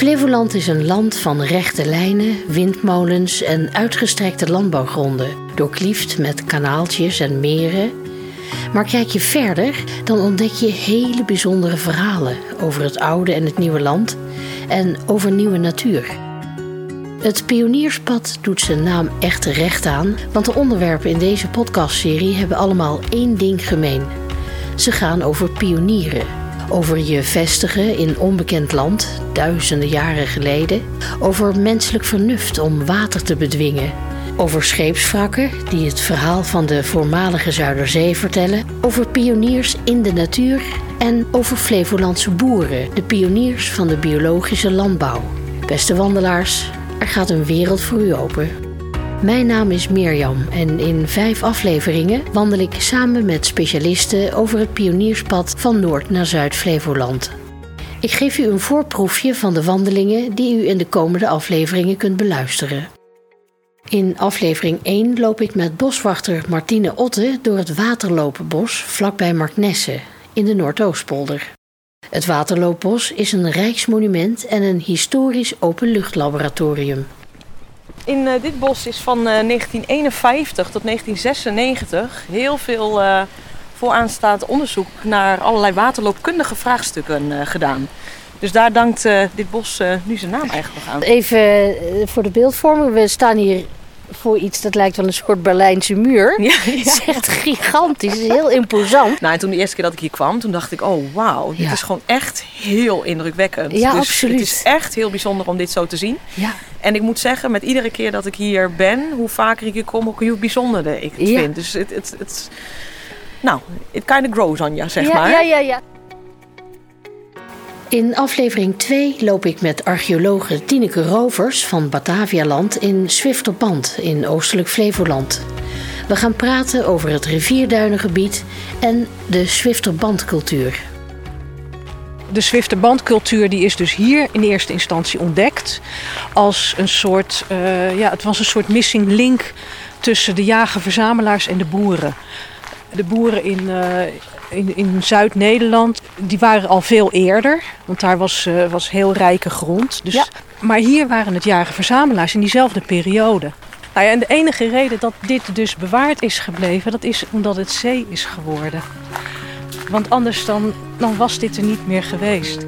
Flevoland is een land van rechte lijnen, windmolens en uitgestrekte landbouwgronden, doorkliefd met kanaaltjes en meren. Maar kijk je verder, dan ontdek je hele bijzondere verhalen over het oude en het nieuwe land en over nieuwe natuur. Het pionierspad doet zijn naam echt recht aan, want de onderwerpen in deze podcastserie hebben allemaal één ding gemeen. Ze gaan over pionieren. Over je vestigen in onbekend land, duizenden jaren geleden. Over menselijk vernuft om water te bedwingen. Over scheepswrakken die het verhaal van de voormalige Zuiderzee vertellen. Over pioniers in de natuur. En over Flevolandse boeren, de pioniers van de biologische landbouw. Beste wandelaars, er gaat een wereld voor u open. Mijn naam is Mirjam en in vijf afleveringen wandel ik samen met specialisten over het pionierspad van Noord naar Zuid-Flevoland. Ik geef u een voorproefje van de wandelingen die u in de komende afleveringen kunt beluisteren. In aflevering 1 loop ik met boswachter Martine Otte door het Waterlopenbos vlakbij Marknesse in de Noordoostpolder. Het Waterloopbos is een rijksmonument en een historisch openluchtlaboratorium. In uh, dit bos is van uh, 1951 tot 1996 heel veel uh, vooraanstaand onderzoek naar allerlei waterloopkundige vraagstukken gedaan. Dus daar dankt dit bos nu zijn naam eigenlijk aan. Even voor de beeldvorming. We staan hier voor iets dat lijkt wel een soort Berlijnse muur. Ja, ja. Het is echt gigantisch, het is heel imposant. Nou, en toen de eerste keer dat ik hier kwam, toen dacht ik, oh wauw, dit is gewoon echt heel indrukwekkend. Ja, dus absoluut. Het is echt heel bijzonder om dit zo te zien. Ja. En ik moet zeggen, met iedere keer dat ik hier ben, hoe vaker ik hier kom, hoe bijzonderder ik het vind. Dus het, het, het, nou, it kind of grows on you, zeg maar. Ja, ja, ja. In aflevering 2 loop ik met archeologe Tineke Rovers van Batavialand in Zwifterband in oostelijk Flevoland. We gaan praten over het rivierduinengebied en de Zwifterbandcultuur. De Zwifterbandcultuur die is dus hier in eerste instantie ontdekt als een soort, uh, ja, het was een soort missing link tussen de jager-verzamelaars en de boeren. De boeren in, uh, in, in Zuid-Nederland, die waren al veel eerder. Want daar was, uh, was heel rijke grond. Dus, ja. Maar hier waren het jager-verzamelaars in diezelfde periode. Nou ja, en de enige reden dat dit dus bewaard is gebleven, dat is omdat het zee is geworden. Want anders dan, dan was dit er niet meer geweest.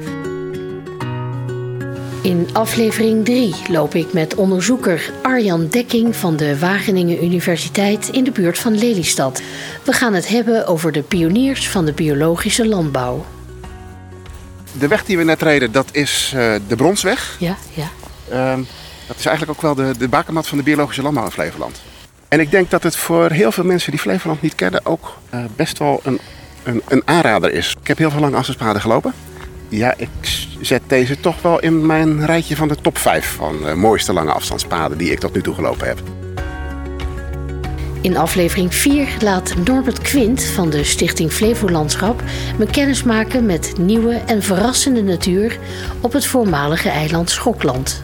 In aflevering 3 loop ik met onderzoeker Arjan Dekking van de Wageningen Universiteit in de buurt van Lelystad. We gaan het hebben over de pioniers van de biologische landbouw. De weg die we net reden, dat is uh, de Bronsweg. Ja, ja. Uh, dat is eigenlijk ook wel de, de bakermat van de biologische landbouw in Flevoland. En ik denk dat het voor heel veel mensen die Flevoland niet kennen ook uh, best wel een, een, een aanrader is. Ik heb heel veel lange afstandspaden gelopen. Ja, ik zet deze toch wel in mijn rijtje van de top 5 van de mooiste lange afstandspaden die ik tot nu toe gelopen heb. In aflevering 4 laat Norbert Quint van de Stichting Flevolandschap me kennis maken met nieuwe en verrassende natuur op het voormalige eiland Schokland.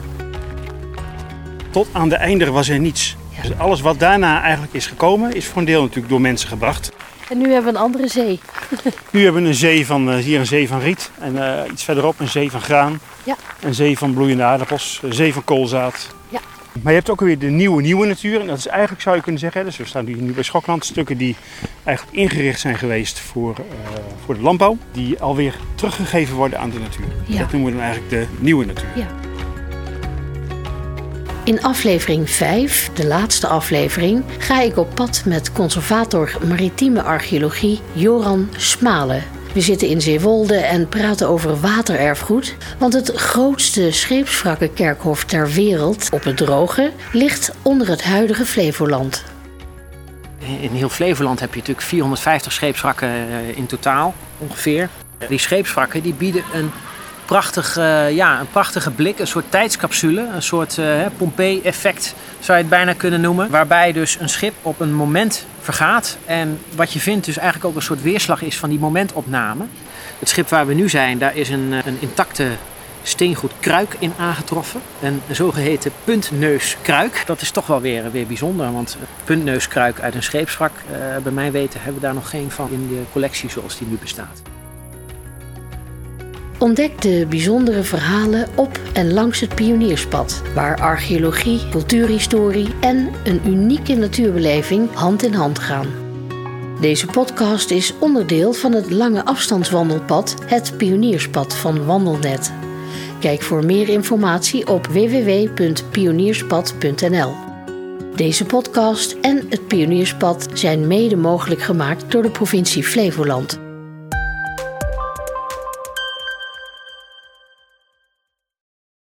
Tot aan de einde was er niets. Ja. Dus alles wat daarna eigenlijk is gekomen, is voor een deel natuurlijk door mensen gebracht. En nu hebben we een andere zee. Nu hebben we een zee van, uh, hier een zee van riet en uh, iets verderop een zee van graan. Ja. Een zee van bloeiende aardappels, een zee van koolzaad. Ja. Maar je hebt ook weer de nieuwe, nieuwe natuur. En dat is eigenlijk, zou je kunnen zeggen, dus we staan nu bij Schokland, stukken die eigenlijk ingericht zijn geweest voor, uh, voor de landbouw. Die alweer teruggegeven worden aan de natuur. Ja. Dat noemen we dan eigenlijk de nieuwe natuur. Ja. In aflevering 5, de laatste aflevering, ga ik op pad met conservator maritieme archeologie Joran Smalen. We zitten in Zeewolde en praten over watererfgoed, want het grootste scheepswrakkenkerkhof ter wereld op het droge ligt onder het huidige Flevoland. In heel Flevoland heb je natuurlijk 450 scheepswrakken in totaal ongeveer. Die scheepswrakken die bieden een prachtige, ja, een prachtige blik, een soort tijdscapsule, een soort uh, Pompeii-effect zou je het bijna kunnen noemen. Waarbij dus een schip op een moment vergaat en wat je vindt dus eigenlijk ook een soort weerslag is van die momentopname. Het schip waar we nu zijn, daar is een, een intacte steengoed kruik in aangetroffen. Een zogeheten puntneuskruik. Dat is toch wel weer, weer bijzonder, want puntneuskruik uit een scheepswrak, bij mij weten hebben we daar nog geen van in de collectie zoals die nu bestaat. Ontdek de bijzondere verhalen op en langs het pionierspad, waar archeologie, cultuurhistorie en een unieke natuurbeleving hand in hand gaan. Deze podcast is onderdeel van het lange afstandswandelpad Het Pionierspad van Wandelnet. Kijk voor meer informatie op www.pionierspad.nl. Deze podcast en het Pionierspad zijn mede mogelijk gemaakt door de provincie Flevoland.